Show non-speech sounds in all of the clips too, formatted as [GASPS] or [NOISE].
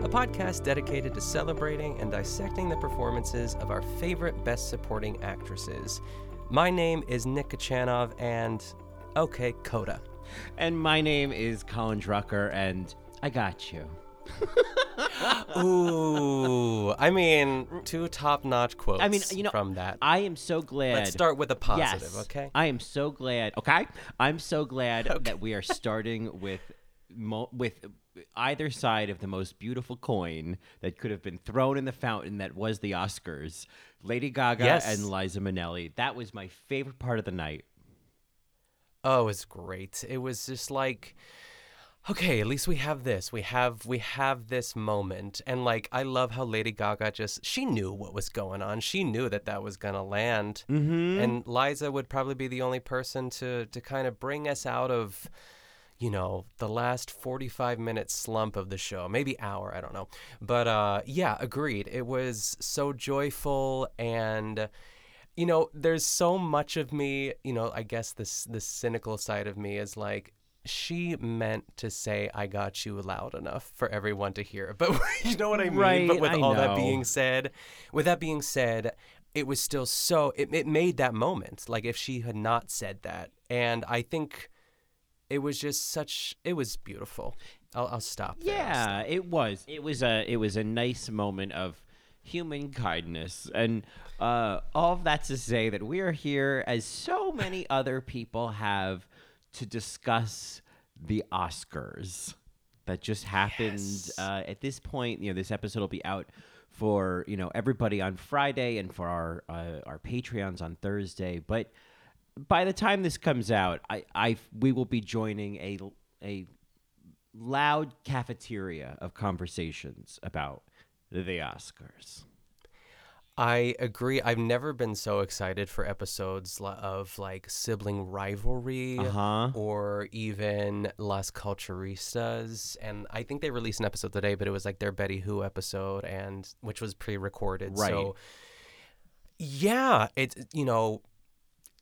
a podcast dedicated to celebrating and dissecting the performances of our favorite Best Supporting actresses. My name is Nick Kachanov, and okay, Coda. And my name is Colin Drucker, and I got you. [LAUGHS] [LAUGHS] Ooh, I mean, two top-notch quotes. I mean, you know, from that. I am so glad. Let's start with a positive, Yes. okay? I am so glad. Okay, I'm so glad [LAUGHS] that we are starting with mo- with either side of the most beautiful coin that could have been thrown in the fountain that was the Oscars. Lady Gaga Yes. and Liza Minnelli. That was my favorite part of the night. Oh, it was great. It was just like okay, at least we have this. We have we have this moment. And like I love how Lady Gaga just she knew what was going on. She knew that that was going to land. Mm-hmm. And Liza would probably be the only person to to kind of bring us out of you know, the last 45 minute slump of the show, maybe hour, I don't know. But uh yeah, agreed. It was so joyful and you know, there's so much of me, you know, I guess this the cynical side of me is like she meant to say I got you loud enough for everyone to hear. But [LAUGHS] you know what I mean? Right, but with I all that being said, with that being said, it was still so it, it made that moment. Like if she had not said that. And I think it was just such it was beautiful. I'll, I'll stop there. I'll Yeah, stop. it was. It was a it was a nice moment of human kindness, and uh, all of that to say that we are here, as so many [LAUGHS] other people have, to discuss the Oscars that just happened. Yes. Uh, at this point, you know, this episode will be out for you know everybody on Friday and for our uh, our Patreons on Thursday, but. By the time this comes out, I, I we will be joining a a loud cafeteria of conversations about the Oscars. I agree. I've never been so excited for episodes of like sibling rivalry Uh-huh. or even Las Culturistas. And I think they released an episode today, but it was like their Betty Who episode, and which was pre-recorded. Right. So yeah, it's you know,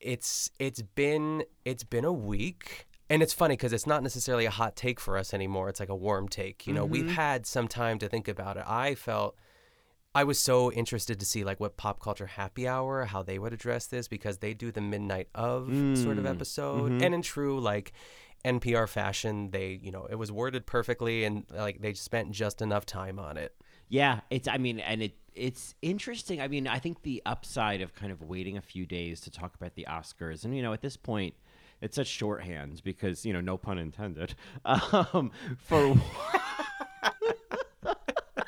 it's it's been it's been a week. And it's funny because it's not necessarily a hot take for us anymore. It's like a warm take. You know, we've mm-hmm. had some time to think about it. I felt I was so interested to see like what pop culture happy hour how they would address this because they do the midnight of sort of mm. episode mm-hmm. and in true like NPR fashion they you know it was worded perfectly and like they spent just enough time on it. Yeah, it's I mean, and it it's interesting. I mean, I think the upside of kind of waiting a few days to talk about the Oscars, and you know, at this point, it's such shorthand because you know, no pun intended. [LAUGHS] Um, for [LAUGHS]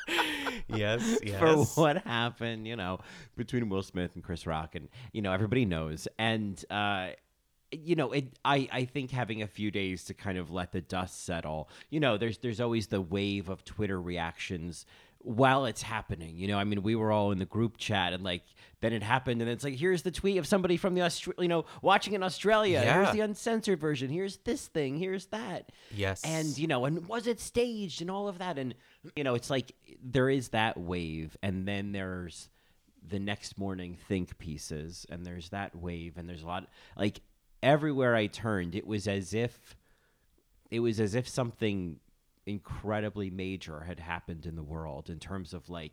[LAUGHS] Yes, for what happened, you know, between Will Smith and Chris Rock, and you know everybody knows, and uh, you know, it. I I think having a few days to kind of let the dust settle. You know, there's there's always the wave of Twitter reactions while it's happening. You know, I mean, we were all in the group chat, and like then it happened, and it's like here's the tweet of somebody from the Austra- you know watching in Australia. Yeah. Here's the uncensored version. Here's this thing. Here's that. Yes. And you know, and was it staged and all of that? And you know, it's like there is that wave, and then there's the next morning think pieces, and there's that wave, and there's a lot like everywhere I turned, it was as if it was as if something incredibly major had happened in the world in terms of like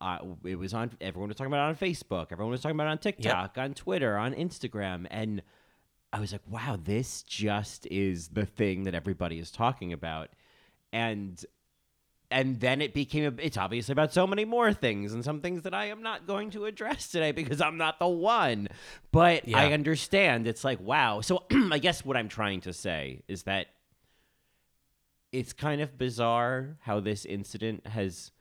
uh, it was on everyone was talking about it on Facebook, everyone was talking about it on TikTok, on Twitter, on Instagram, and I was like, wow, this just is the thing that everybody is talking about. And and then it became a, it's obviously about so many more things and some things that I am not going to address today because I'm not the one. But Yeah. I understand. It's like wow. So [CLEARS THROAT] I guess what I'm trying to say is that it's kind of bizarre how this incident has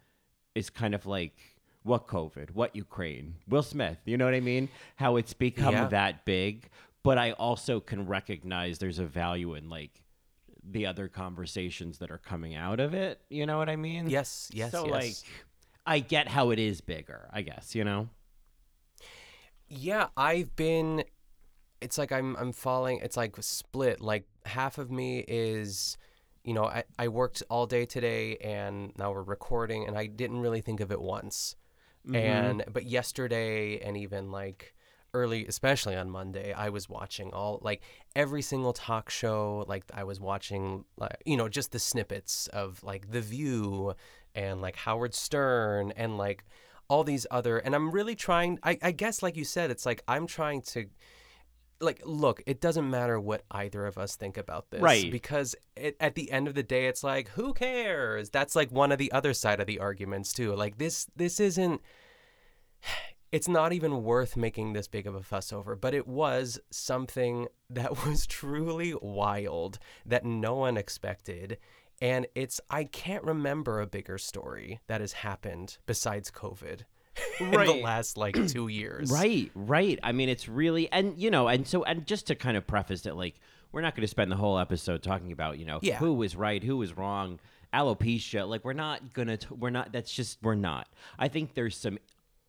is kind of like what COVID, what Ukraine, Will Smith. You know what I mean? How it's become Yeah. that big. But I also can recognize there's a value in like the other conversations that are coming out of it. You know what I mean? Yes, yes, So yes. like, I get how it is bigger. I guess you know. Yeah, I've been it's like I'm I'm falling it's like split. Like half of me is you know, I, I worked all day today and now we're recording and I didn't really think of it once. Mm-hmm. And but yesterday and even like early especially on Monday, I was watching all like every single talk show, like I was watching like you know, just the snippets of like The View and like Howard Stern and like all these other and i'm really trying I, I guess like you said it's like i'm trying to like look it doesn't matter what either of us think about this Right. because it, at the end of the day it's like who cares? That's like one of the other side of the arguments too. Like this this isn't [SIGHS] it's not even worth making this big of a fuss over but it was something [LAUGHS] that was truly wild that no one expected. And it's i can't remember a bigger story that has happened besides covid [LAUGHS] in the Right. last like [CLEARS THROAT] two years Right, right. I mean, it's really, and you know, and so, and just to kind of preface it, like, we're not going to spend the whole episode talking about, you know, Yeah. who was right, who was wrong, alopecia. Like, we're not gonna, t- we're not. That's just, we're not. I think there's some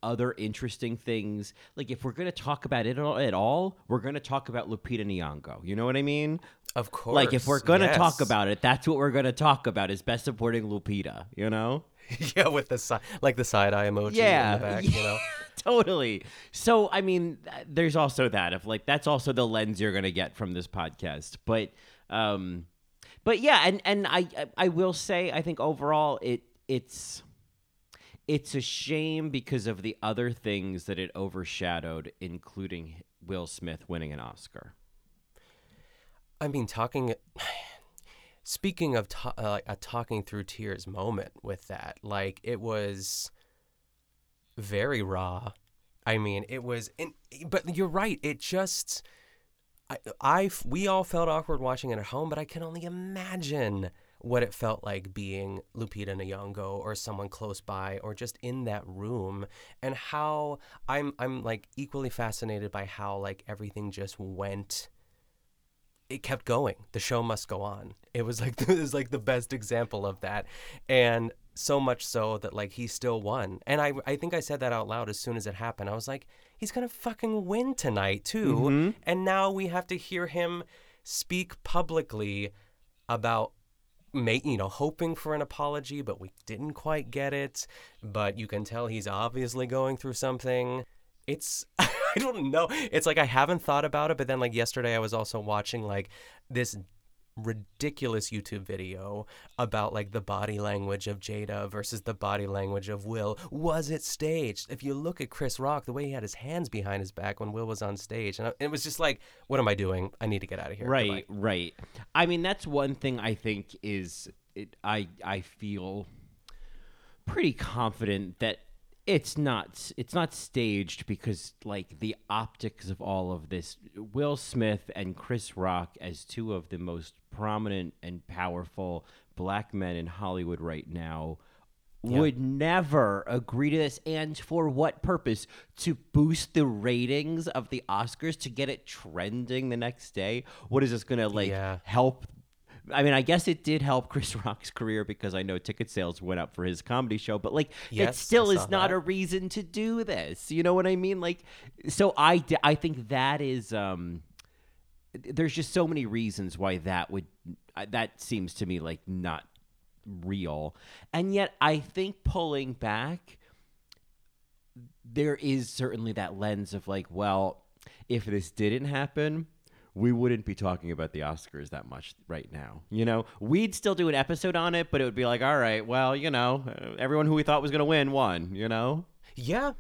other interesting things. Like, if we're gonna talk about it all, at all, we're gonna talk about Lupita Nyong'o. You know what I mean? of course Like, if we're gonna talk about it, that's what we're gonna talk about is best supporting Lupita. You know? [LAUGHS] yeah with the side like the side eye emoji yeah, in the back you know [LAUGHS] totally. So, I mean, there's also that of like that's also the lens you're gonna get from this podcast. But, um, but yeah, and and I I- I will say I think overall it it's it's a shame because of the other things that it overshadowed, including Will Smith winning an Oscar. I mean, talking. Speaking of to, uh, a talking through tears moment with that, like it was very raw. I mean, it was, but you're right. It just, I, I, we all felt awkward watching it at home, but I can only imagine what it felt like being Lupita Nyong'o or someone close by or just in that room, and how I'm, I'm like equally fascinated by how like everything just went it kept going. The show must go on. It was like [LAUGHS] it was like the best example of that, and so much so that like he still won. And I I think I said that out loud as soon as it happened. I was like, he's gonna fucking win tonight too. Mm-hmm. And now we have to hear him speak publicly about make you know hoping for an apology but we didn't quite get it but you can tell he's obviously going through something it's [LAUGHS] i don't know. It's like i haven't thought about it but then like yesterday i was also watching like this ridiculous youtube video about like the body language of jada versus the body language of will. Was it staged? If you look at chris rock the way he had his hands behind his back when will was on stage and it was just like what am i doing? I need to get out of here Right, right. I mean, that's one thing I think is it, I I feel pretty confident that it's not it's not staged because like the optics of all of this Will Smith and Chris Rock as two of the most prominent and powerful black men in Hollywood right now would never agree to this and for what purpose? To boost the ratings of the oscars to get it trending the next day? What is this gonna like Yeah. help I mean, I guess it did help [LAUGHS] Chris Rock's career because I know ticket sales went up for his comedy show, but like, it Yes, I still is not that. a reason to do this. You know what I mean? Like, so I I think that is, um, there's just so many reasons why that would, uh, that seems to me like not real. And yet I think pulling back, there is certainly that lens of like, well, if this didn't happen, we wouldn't be talking about the Oscars that much right now. You know, we'd still do an episode on it, but it would be like, all right, well, you know, uh, everyone who we thought was going to win won, you know? yeah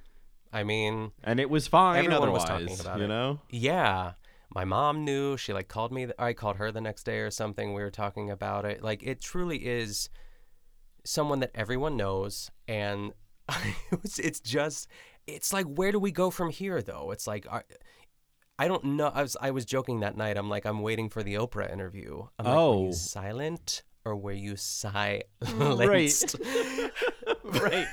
i mean And it was fine Everyone was talking about you it. know? Yeah. My mom knew. She like called me. I called her the next day or something. We were talking about it. Like it truly is someone that everyone knows, and [LAUGHS] it's, it's just, it's like, where do we go from here, though? It's like, are, I don't know. I was I was joking that night. I'm like, I'm waiting for the Oprah interview. I'm like, Oh. you silent or were you silenced? right. [LAUGHS] [LAUGHS] right.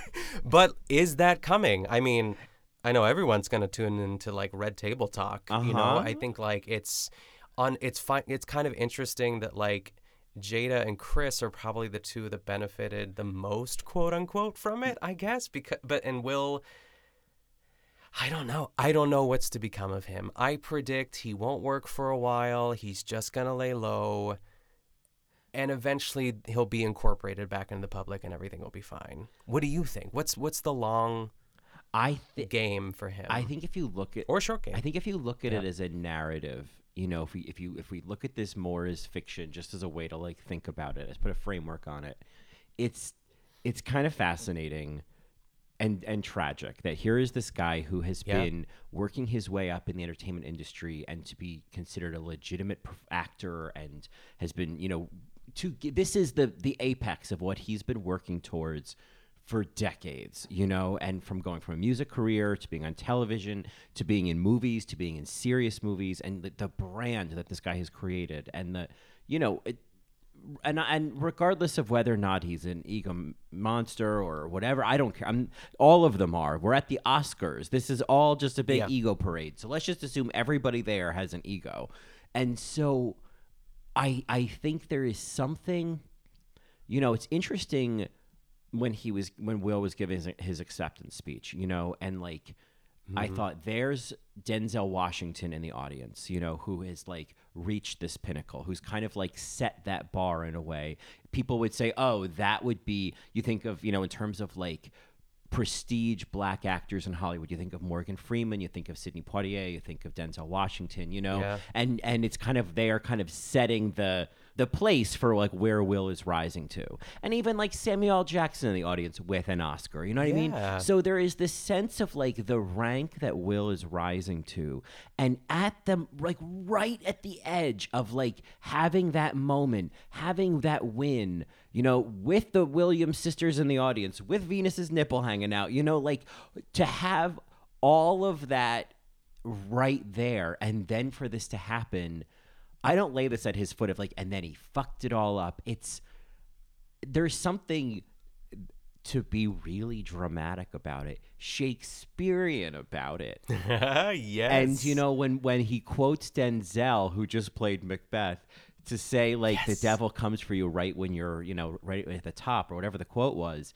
but is that coming? I mean, I know everyone's gonna tune into like Red Table Talk. You know, Uh-huh. I think like it's on. It's fine. It's kind of interesting that like Jada and Chris are probably the two that benefited the most, quote unquote, from it. I guess because, but and Will. I don't know. I don't know what's to become of him. I predict he won't work for a while. He's just going to lay low. And eventually he'll be incorporated back into the public and everything will be fine. What do you think? What's what's the long I think game for him? I think if you look at or short game. I think if you look at Yeah. it as a narrative, you know, if we if you if we look at this more as fiction, just as a way to like think about it, let's put a framework on it. It's it's kind of fascinating and and tragic that here is this guy who has Yeah. been working his way up in the entertainment industry and to be considered a legitimate actor and has been you know to this is the the apex of what he's been working towards for decades, you know, and from going from a music career to being on television to being in movies to being in serious movies and the, the brand that this guy has created and the you know it, and and regardless of whether or not he's an ego monster or whatever, I don't care. I'm all of them are. We're at the Oscars. This is all just a big Yeah. ego parade. So let's just assume everybody there has an ego. And so I I think there is something you know, it's interesting when he was when Will was giving his, his acceptance speech, you know, and like I mm-hmm. thought there's Denzel Washington in the audience, you know, who is like reached this pinnacle, who's kind of like set that bar in a way. People would say, "Oh, that would be." You think of, you know, in terms of like prestige black actors in Hollywood. You think of Morgan Freeman, you think of Sidney Poitier, you think of Denzel Washington, you know, Yeah. and and it's kind of they are kind of setting the the place for like where Will is rising to, and even like Samuel Jackson in the audience with an Oscar. You know what I Yeah. mean? So there is this sense of like the rank that Will is rising to, and at the like right at the edge of like having that moment, having that win, you know, with the Williams sisters in the audience, with Venus's nipple hanging out, you know, like to have all of that right there, and then for this to happen. I don't lay this at his foot of like, and then he fucked it all up. It's there's something to be really dramatic about it, Shakespearean about it. [LAUGHS] yes. And you know when when he quotes Denzel, who just played Macbeth, to say like Yes. the devil comes for you right when you're you know right at the top or whatever the quote was.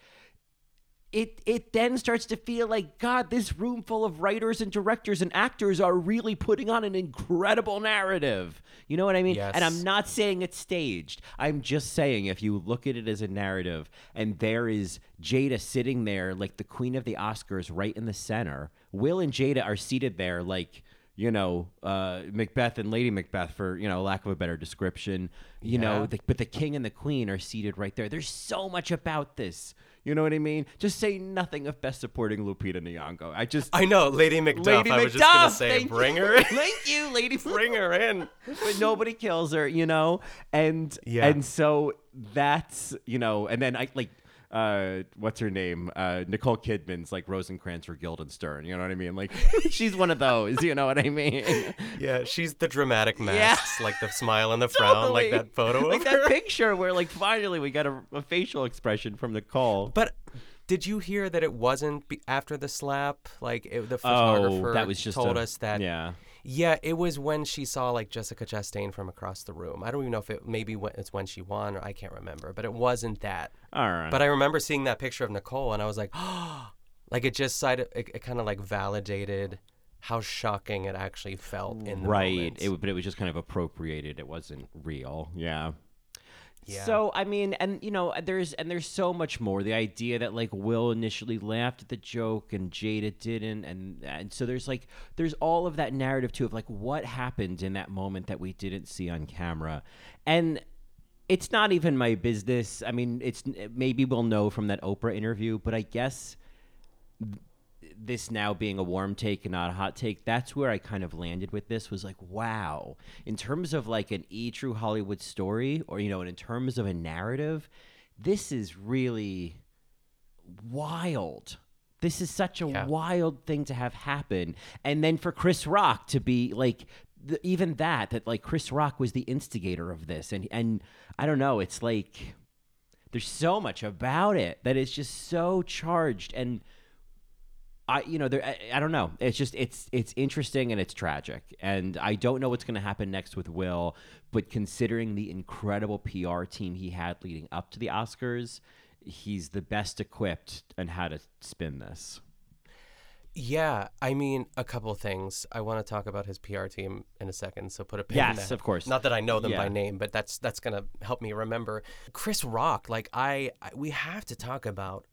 It it then starts to feel like God, this room full of writers and directors and actors are really putting on an incredible narrative. You know what I mean? yes. And I'm not saying it's staged. I'm just saying if you look at it as a narrative and there is Jada sitting there like the queen of the Oscars right in the center, Will and Jada are seated there like you know, uh, Macbeth and Lady Macbeth, for you know, lack of a better description. You know, the, but the king and the queen are seated right there. There's so much about this. You know what I mean? Just say nothing of best supporting Lupita Nyong'o. I just I know, Lady Macduff. Lady I was just gonna say, bring you. her [LAUGHS] in. Thank you, Lady. [LAUGHS] bring her in. but nobody kills her, you know? And Yeah. and so that's, you know, and then I like uh what's her name? Uh Nicole Kidman's like Rosencrantz or Guildenstern, you know what I mean? Like [LAUGHS] she's one of those, you know what I mean? [LAUGHS] Yeah, she's the dramatic Yeah. masks, like the smile and the [LAUGHS] frown, like that photo like of that her. picture where like finally we got a, a facial expression from Nicole. But did you hear that it wasn't after the slap? Like it, the Oh, photographer that was just told a- us that. yeah. Yeah, it was when she saw like Jessica Chastain from across the room. I don't even know if it maybe when, it's when she won or I can't remember, but it wasn't that. All right. But I remember seeing that picture of Nicole and I was like, oh, [GASPS] like it just side it, it kind of like validated how shocking it actually felt in the right. moment. It, but it was just kind of appropriated. It wasn't real. Yeah. Yeah. So I mean, and you know, there's and there's so much more. The idea that like Will initially laughed at the joke and Jada didn't, and and so there's like there's all of that narrative too of like what happened in that moment that we didn't see on camera, and it's not even my business. I mean, it's maybe we'll know from that Oprah interview, but I guess this now being a warm take and not a hot take, that's where I kind of landed with this was like, wow, in terms of like an E True Hollywood story, or, you know, and in terms of a narrative, this is really wild. This is such a Yeah. wild thing to have happen. And then for Chris Rock to be like, the, even that, that like Chris Rock was the instigator of this. And, and I don't know, it's like, there's so much about it that is just so charged. And I, you know, there, I, I don't know. It's just, it's, it's interesting and it's tragic. And I don't know what's going to happen next with Will, but considering the incredible PR team he had leading up to the Oscars, he's the best equipped on how to spin this. Yeah, I mean, a couple of things. I want to talk about his PR team in a second, so put a pin in Yes, of course. Not that I know them by name, but that's that's gonna help me remember. Chris Rock, like I, I we have to talk about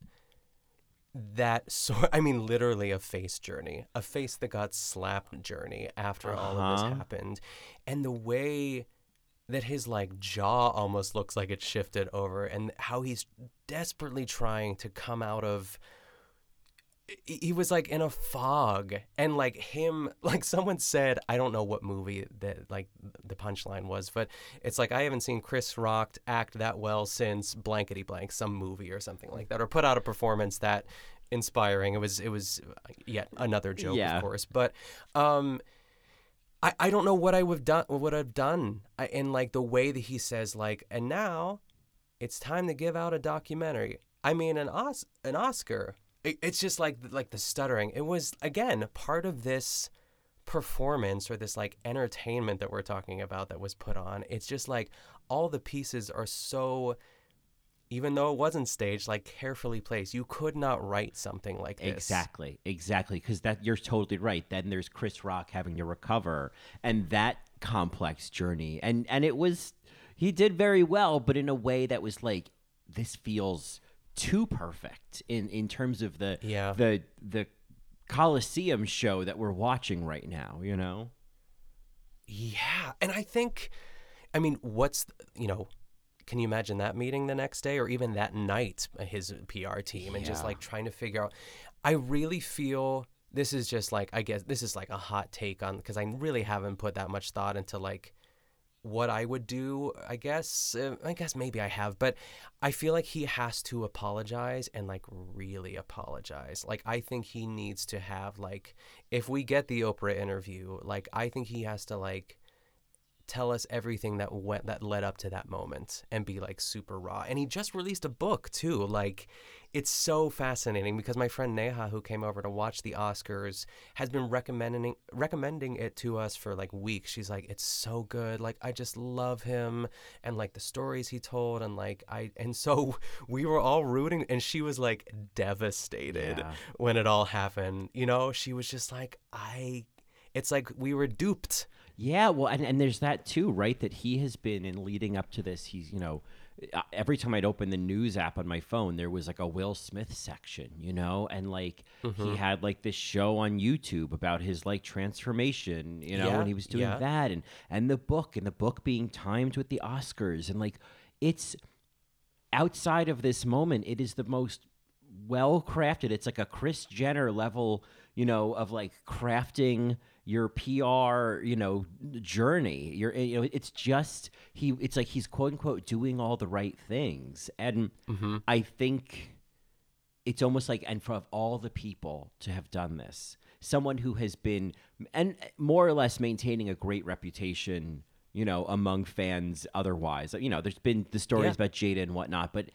that sort. [LAUGHS] I mean, literally a face journey, a face that got slapped journey after all of Uh-huh. this happened, and the way that his like jaw almost looks like it shifted over, and how he's desperately trying to come out of he was like in a fog and like him [LAUGHS] like someone said i don't know what movie that like the punchline was but it's like i haven't seen chris rock act that well since blankety blank some movie or something like that or put out a performance that inspiring it was it was yet another joke Yeah. of course but um I, I don't know what I would have done what I've done I, in like the way that he says like and now it's time to give out a documentary. I mean an Os- an Oscar. It, it's just like like the stuttering. It was again part of this performance or this like entertainment that we're talking about that was put on. It's just like all the pieces are so even though it wasn't staged like carefully placed. You could not write something like this. Exactly, exactly. Because that you're totally right. Then there's Chris Rock having to recover, and that complex journey, and and it was he did very well, but in a way that was like this feels too perfect in in terms of the Yeah. the the Coliseum show that we're watching right now. You know. Yeah, and I think, I mean, what's you know, can you imagine that meeting the next day or even that night? uh, His PR team and just like trying to figure out. I really feel this is just like I guess this is like a hot take on because I really haven't put that much thought into like what I would do. I guess uh, I guess maybe I have, but I feel like he has to apologize and like really apologize. Like I think he needs to have like if we get the Oprah interview, like I think he has to like tell us everything that went that led up to that moment and be like super raw. And he just released a book too. Like it's so fascinating because my friend Neha who came over to watch the Oscars has been recommending recommending it to us for like weeks. She's like it's so good. Like I just love him and like the stories he told and like I [LAUGHS] and so we were all rooting and she was like devastated Yeah. when it all happened. You know, she was just like I it's like we were duped. Yeah, well, and, and there's that too, right? That he has been in leading up to this. He's, you know, uh, every time I'd open the news app on my phone, there was like a Will Smith section, you know, and like he had like this show on YouTube about his like transformation, you know, Yeah, and he was doing yeah. that, and and the book, and the book being timed with the Oscars, and like it's outside of this moment, it is the most well crafted. It's like a Chris Jenner level, you know, of like crafting your PR, you know, journey. You're, eh, you know, it's just he. It's like he's quote unquote doing all the right things, and mm-hmm. I think it's almost like and for all the people to have done this, someone who has been and eh, more or less maintaining a great reputation. You know, among fans. Otherwise, you know, there's been the stories Yeah. about Jada and whatnot, but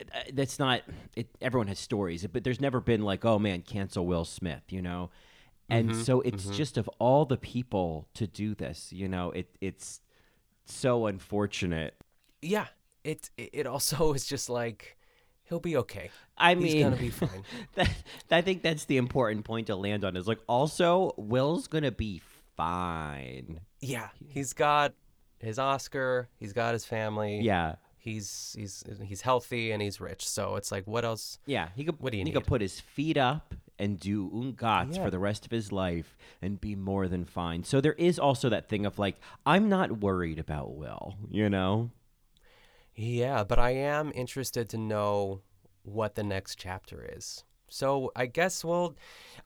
uh, that's not it, everyone has stories but there's never been like oh man cancel will smith you know and mm-hmm, so it's mm-hmm. just of all the people to do this you know it it's so unfortunate yeah, it it also [LAUGHS] is just like he'll be okay. i He's mean gonna be [LAUGHS] fine. that, i think that's the important point to land on is like also will's gonna be fine yeah, he's got his Oscar. He's got his family. yeah he's he's he's healthy and he's rich. So it's like, what else? yeah he could What do you he need? could put his feet up and do ungats Yeah. for the rest of his life and be more than fine so there is also that thing of like i'm not worried about will you know Yeah, but I am interested to know what the next chapter is. So I guess we'll.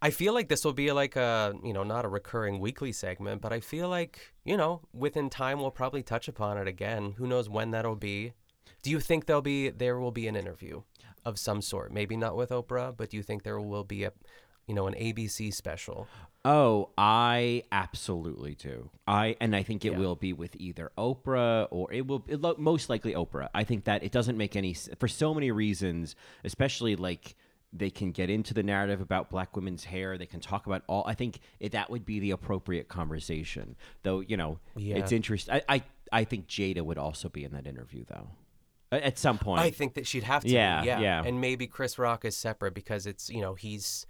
I feel like this will be like a you know not a recurring weekly segment, but I feel like you know within time we'll probably touch upon it again. Who knows when that'll be? Do you think there'll be there will be an interview of some sort? Maybe not with Oprah, but do you think there will be a, you know, an ABC special? Oh, I absolutely do. I and I think it Yeah. will be with either Oprah or it will it, lo- most likely Oprah. I think that it doesn't make any for so many reasons, especially like they can get into the narrative about black women's hair. They can talk about all. I think it, that would be the appropriate conversation. Though you know, Yeah. it's interesting. I, I I think Jada would also be in that interview though, at some point. I think that she'd have to. Yeah, yeah, yeah. And maybe Chris Rock is separate because it's you know he's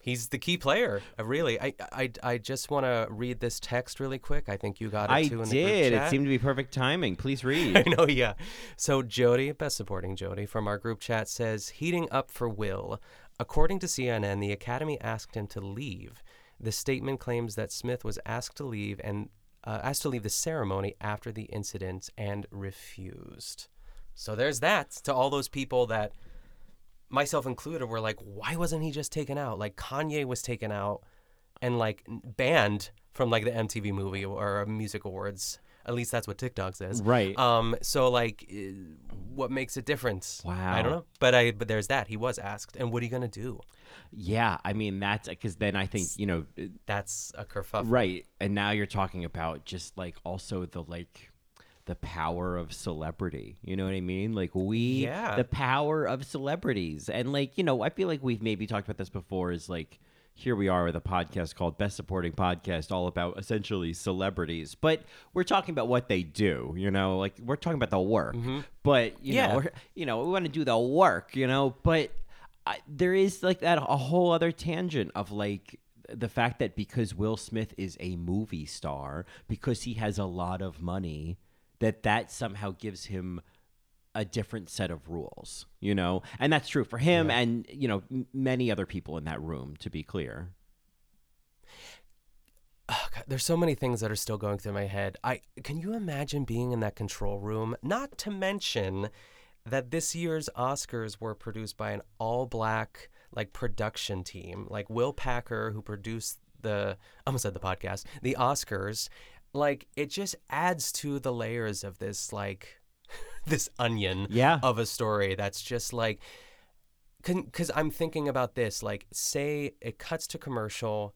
he's the key player. Uh, Really, I I, I just want to read this text really quick. I think you got it I too in the did. It seemed to be perfect timing. Please [LAUGHS] read. I know, yeah. So Jody, best supporting Jody from our group chat says, heating up for Will. According to CNN, the Academy asked him to leave. The statement claims that Smith was asked to leave and uh, asked to leave the ceremony after the incident and refused. So there's that to all those people that, myself included, were like, why wasn't he just taken out? Like Kanye was taken out and like banned from like the MTV movie or music awards. At least that's what TikTok says. Right. Um. So like, uh, what makes it different? I don't know. But I. But there's that. He was asked, and what are you gonna do? Yeah, I mean that's because then I think you know That's a kerfuffle. right, and now you're talking about just like also the like the power of celebrity. You know what I mean? Like we, Yeah. the power of celebrities, and like you know, I feel like we've maybe talked about this before. Is like here we are with a podcast called Best Supporting Podcast, all about essentially celebrities, but we're talking about what they do. You know, like we're talking about the work, mm-hmm. but you Yeah. know, we're, you know, we want to do the work. You know, but I, there is like that a whole other tangent of like the fact that because Will Smith is a movie star, because he has a lot of money, that that somehow gives him a different set of rules, you know? And that's true for him and, you know, many other people in that room, to be clear. Oh, God, there's so many things that are still going through my head. I can you imagine being in that control room? Not to mention that this year's Oscars were produced by an all-black like production team, like Will Packer, who produced the I almost said the podcast, the Oscars. Like it just adds to the layers of this like [LAUGHS] this onion Yeah. of a story that's just like because I'm thinking about this, like, say it cuts to commercial,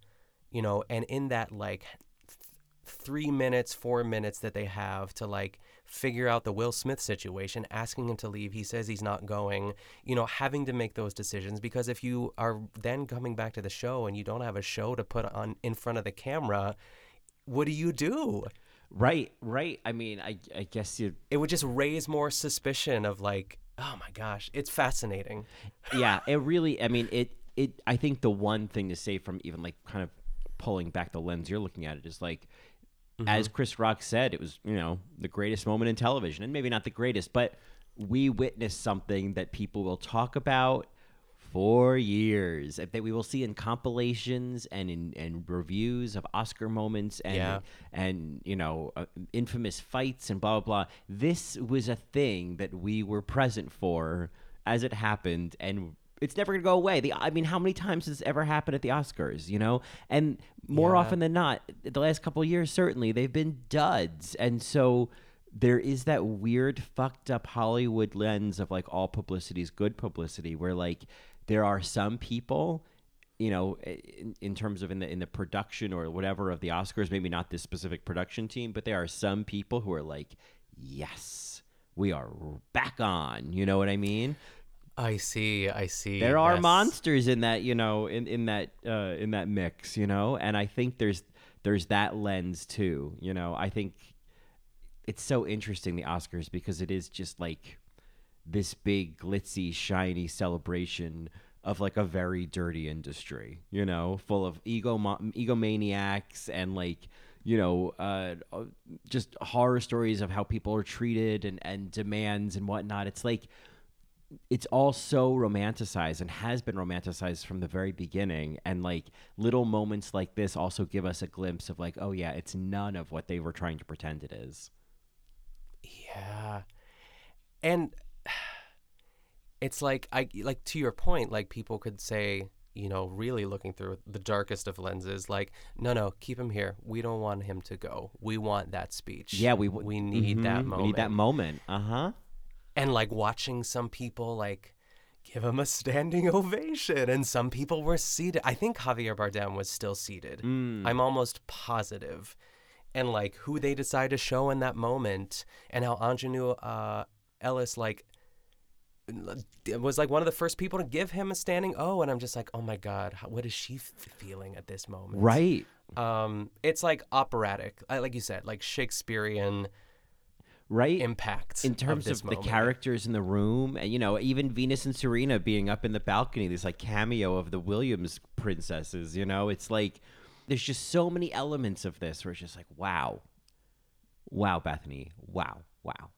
you know, and in that like th- three minutes, four minutes that they have to like figure out the Will Smith situation, asking him to leave, he says he's not going, you know, having to make those decisions because if you are then coming back to the show and you don't have a show to put on in front of the camera, what do you do? Right, right. I mean, I, I guess you. It would just raise more suspicion of like, oh my gosh, it's fascinating. yeah, [LAUGHS] it really. I mean, it. It. I think the one thing to say from even like kind of pulling back the lens you're looking at it is like, as mm-hmm. Chris Rock said, it was you know the greatest moment in television, and maybe not the greatest, but we witnessed something that people will talk about for years that we will see in compilations and in and reviews of Oscar moments and Yeah. and you know uh, infamous fights and blah blah blah. This was a thing that we were present for as it happened, and it's never gonna go away. The I mean, how many times has this ever happened at the Oscars? You know, and more Yeah. often than not, the last couple of years certainly they've been duds, and so. There is that weird, fucked up Hollywood lens of like all publicity is good publicity, where like there are some people you know in, in terms of in the in the production or whatever of the oscars maybe not this specific production team but there are some people who are like yes we are back on you know what i mean I see, I see. there are Yes. monsters in that you know in in that uh in that mix you know and i think there's there's that lens too you know i think it's so interesting the oscars because it is just like this big glitzy shiny celebration of like a very dirty industry you know full of ego egomaniacs and like you know uh, uh, just horror stories of how people are treated and and demands and whatnot. It's like it's all so romanticized and has been romanticized from the very beginning. And like little moments like this also give us a glimpse of like oh yeah it's none of what they were trying to pretend it is. Yeah. And it's like I like to your point, like people could say, you know, really looking through the darkest of lenses, like, no, no, keep him here. We don't want him to go. We want that speech. yeah we we need that mhm, moment. we need that moment uh-huh and like watching some people like give him a standing [LAUGHS] ovation and some people were seated i think javier bardem was still seated Mm. i'm almost positive. positive and like who they decide to show in that moment and how Aunjanue uh, ellis like was like one of the first people to give him a standing o and i'm just like oh my god how, what is she f- feeling at this moment Right. um it's like operatic like you said like shakespearean Right. impact in terms this of, the moment. characters in the room and you know even venus and serena being up in the balcony this like cameo of the williams princesses you know it's like there's just so many elements of this where it's just like wow wow bethany wow wow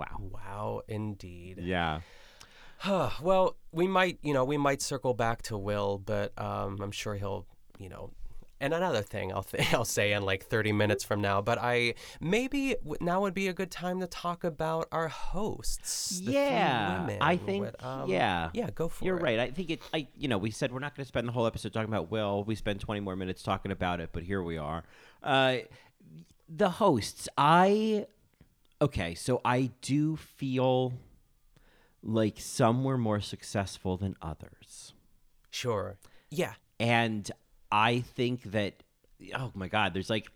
wow. Wow indeed. Yeah. Well we might you know we might circle back to will but um i'm sure he'll you know and another thing I'll th- [LAUGHS] I'll say in like 30 minutes from now, but I maybe w- now would be a good time to talk about our hosts. yeah i think with, um, yeah. yeah, go for it. you're right. I think it i you know we said we're not going to spend the whole episode talking about will. We spend 20 more minutes talking about it but here we are. Uh the hosts i okay so i do feel like some were more successful than others Sure. Yeah. and I think that oh my god, there's like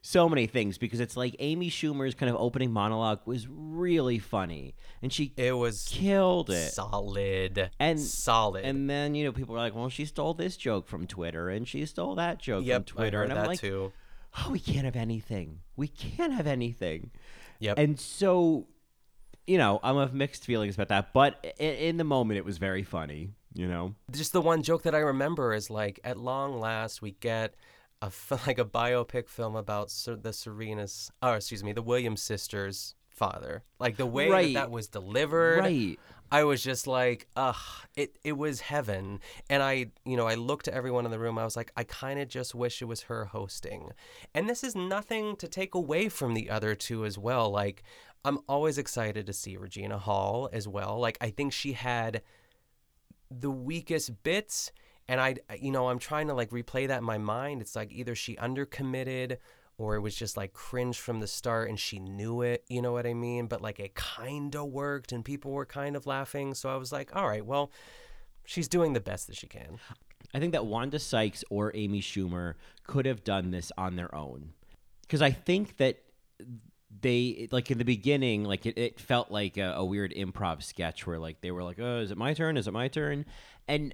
so many things because it's like Amy Schumer's kind of opening monologue was really funny and she It was killed it. solid And- solid. And then, you know, people were like, well, she stole this joke from Twitter and she stole that joke yep, from Twitter. And I'm that like, too. oh, we can't have anything. We can't have anything. Yep. And so, you know, I'm of mixed feelings about that. But in, in the moment, it was very funny, you know? just the one joke that I remember is like, at long last, we get a [LAUGHS] like a biopic film about Ser- the Serena's, or excuse me, the Williams sisters' father. Like the way Right. that that was delivered, Right. I was just like, ugh, it it was heaven. And I, you know, I looked at everyone in the room. I was like, I kind of just wish it was her hosting. And this is nothing to take away from the other two as well. Like, I'm always excited to see Regina Hall as well. Like, I think she had the weakest bits and i you know i'm trying to like replay that in my mind it's like either she undercommitted or it was just like cringe from the start and she knew it you know what i mean but like it kind of worked and people were kind of laughing so i was like all right well she's doing the best that she can I think that Wanda Sykes or Amy Schumer could have done this on their own. Because I think that they, like in the beginning, like it, it felt like a, a weird improv sketch where like they were like, oh, is it my turn? Is it my turn? And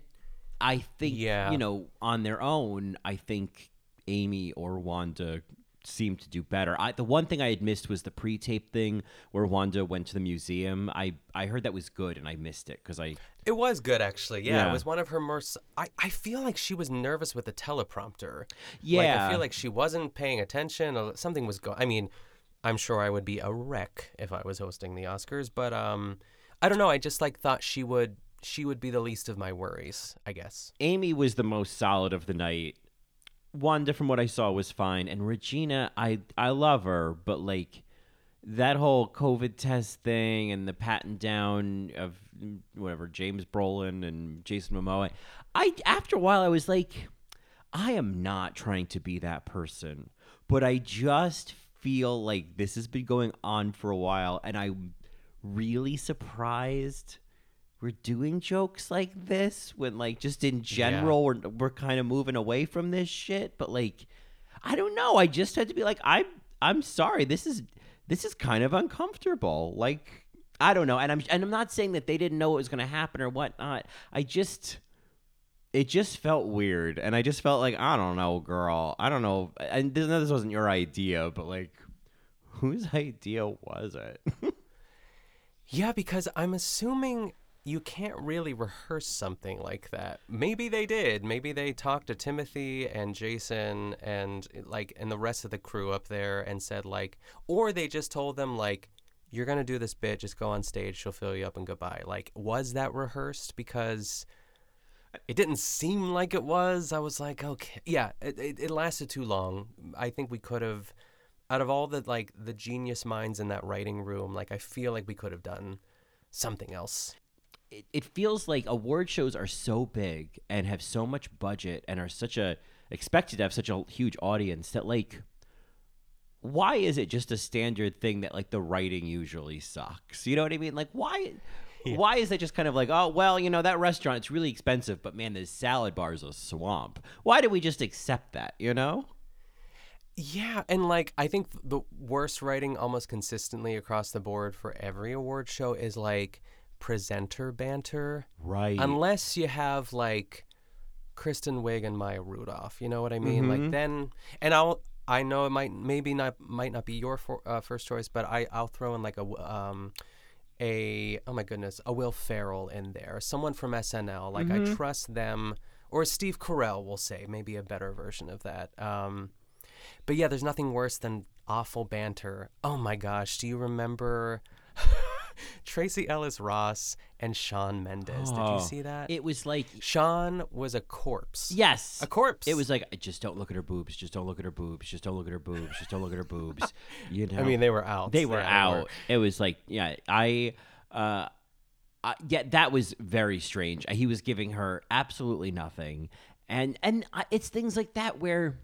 I think, Yeah. you know, on their own, I think Amy or Wanda seemed to do better. I, the one thing I had missed was the pre-tape thing where Wanda went to the museum. I, I heard that was good and I missed it because I it was good actually yeah, Yeah. it was one of her more I feel like she was nervous with the teleprompter like, i feel like she wasn't paying attention or something was going i mean i'm sure i would be a wreck if i was hosting the oscars but um i don't know i just like thought she would she would be the least of my worries i guess Amy was the most solid of the night. Wanda, from what I saw, was fine, and Regina, I I love her, but like that whole COVID test thing and the patting down of whatever James Brolin and Jason Momoa, I after a while I was like, I am not trying to be that person, but I just feel like this has been going on for a while, and I'm really surprised we're doing jokes like this when like just in general we're, we're kind of moving away from this shit but like i don't know. I just had to be like i'm i'm sorry. This is this is kind of uncomfortable. Like i don't know. And i'm and i'm not saying that they didn't know what was going to happen or whatnot. I just it just felt weird. And i just felt like i don't know girl. I don't know. And this this wasn't your idea but like whose [LAUGHS] idea was it? [LAUGHS] Yeah because i'm assuming you can't really rehearse something like that. Maybe they did. Maybe they talked to Timothy and Jason and like and the rest of the crew up there and said like or they just told them like you're going to do this bit, just go on stage, she'll fill you up and goodbye. Like was that rehearsed because it didn't seem like it was. I was like, okay. Yeah, it, it, it lasted too long. I think we could have out of all the like the genius minds in that writing room, like I feel like we could have done something else it, it feels like award shows are so big and have so much budget and are such a expected to have such a huge audience that like why is it just a standard thing that like the writing usually sucks? You know what I mean? Like why why is it just kind of like, oh well, you know, that restaurant it's really expensive, but man, this salad bar is a swamp. Why do we just accept that, you know? Yeah, and like I think the worst writing almost consistently across the board for every award show is like presenter banter. Right. Unless you have like Kristen Wiig and Maya Rudolph, you know what I mean? Like then, and I'll I know it might maybe not might not be your for, uh, first choice, but I I'll throw in like a um a oh my goodness a Will Ferrell in there, someone from SNL. Like I trust them, or Steve Carell will say maybe a better version of that. Um, but yeah, there's nothing worse than awful banter. Oh my gosh, do you remember [LAUGHS] Tracee Ellis Ross and Shawn Mendes? Did Oh, you see that? It was like Shawn was a corpse. Yes. A corpse. It was like I just don't look at her boobs, just don't look at her boobs, just don't look at her boobs, just don't look at her boobs. [LAUGHS] You know. I mean, they were out. They were Yeah, out. It was like, yeah, I uh I, yeah, that was very strange. He was giving her absolutely nothing. And and I, it's things like that where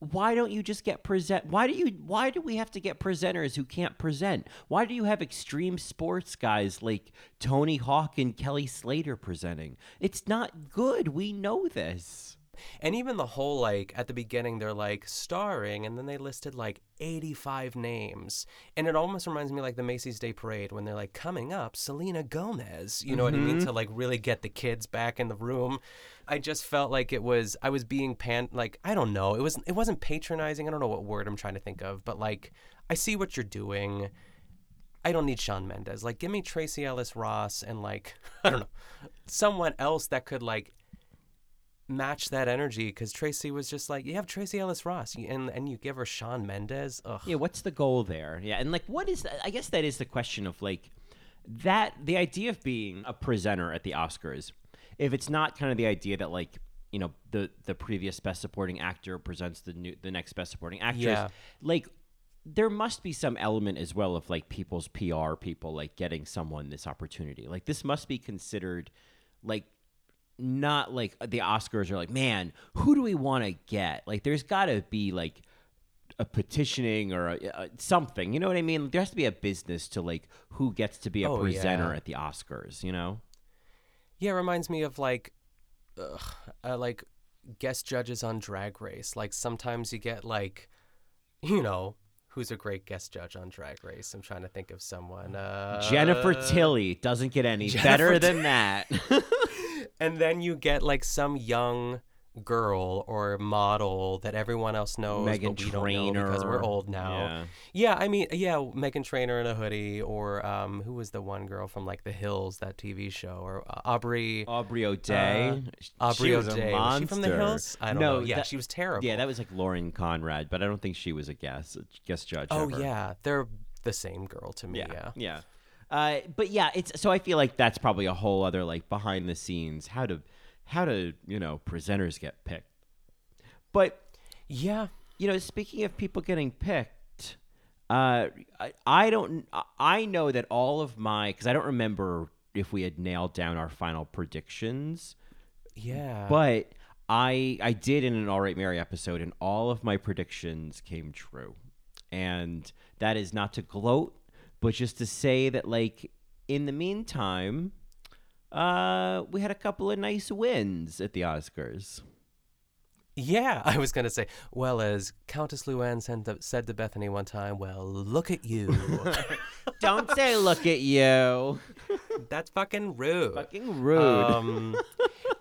why don't you just get present why do you why do we have to get presenters who can't present why do you have extreme sports guys like tony hawk and kelly slater presenting it's not good we know this And even the whole like at the beginning they're like starring and then they listed like 85 names. And it almost reminds me like the Macy's Day Parade when they're like coming up Selena Gomez. You know what I mean mm-hmm. to like really get the kids back in the room. I just felt like it was I was being pan like I don't know. It was it wasn't patronizing. I don't know what word I'm trying to think of, but like I see what you're doing. I don't need Shawn Mendes. Like give me Tracee Ellis Ross and like [LAUGHS] I don't know. Someone else that could like match that energy because Tracee was just like, you have Tracee Ellis Ross, and and you give her Shawn Mendes. Ugh. Yeah, what's the goal there? Yeah, and like, what is? I guess that is the question of like that. The idea of being a presenter at the Oscars, if it's not kind of the idea that like you know the the previous best supporting actor presents the new the next best supporting actress, Yeah. like there must be some element as well of like people's PR people like getting someone this opportunity. Like this must be considered like not like the Oscars are like, man, who do we want to get? Like there's got to be like a petitioning or a, a, something. You know what I mean? There has to be a business to like who gets to be a Oh, presenter yeah. at the Oscars. You know? Yeah, it reminds me of like, ugh, uh, like guest judges on Drag Race. Like sometimes you get like, you know, who's a great guest judge on Drag Race? I'm trying to think of someone. Uh, Jennifer Tilly doesn't get any [LAUGHS] Jennifer better than that. [LAUGHS] and then you get like some young girl or model that everyone else knows, Meghan but we don't know because we're old now. Yeah. Yeah, I mean, yeah, Meghan Trainor in a hoodie, or um, who was the one girl from like The Hills, that TV show, or uh, Aubrey. Aubrey O'Day. Uh, Aubrey she was a O'Day. Was she from The. Hills? I don't no, know. Yeah, that- she was terrible. Yeah, that was like Lauren Conrad, but I don't think she was a guest guest judge. Oh ever. yeah, they're the same girl to me. yeah, Yeah. yeah. Uh, but yeah, it's so I feel like that's probably a whole other like behind the scenes how to how do you know presenters get picked. But Yeah. you know, speaking of people getting picked, uh, I, I don't. I know that all of my because I don't remember if we had nailed down our final predictions, Yeah. but I I did in an All Right Mary episode, and all of my predictions came true, and that is not to gloat, but just to say that like in the meantime. Uh, we had a couple of nice wins at the Oscars. Yeah, [LAUGHS] I was gonna say. Well, as Countess Luann said to, said to Bethany one time, "Well, look at you. [LAUGHS] Don't say look at you. [LAUGHS] That's fucking rude." Fucking rude. Um,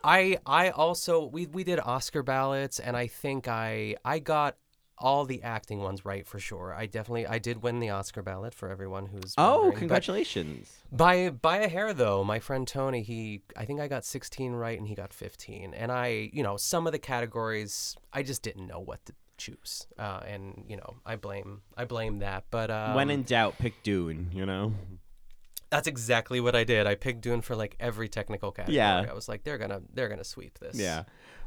I I also we we did Oscar ballots, and I think I I got all the acting ones right for sure. I definitely I did win the Oscar ballot for everyone who's oh, congratulations. By by a hair though, my friend Tony, he I think I got 16 right and he got 15. And I, you know, some of the categories I just didn't know what to choose. Uh, and you know, I blame I blame that. But um, when in doubt, pick Dune, you know? that's exactly what I did. I picked Dune for like every technical category. Yeah. I was like they're going to they're going to sweep this. Yeah.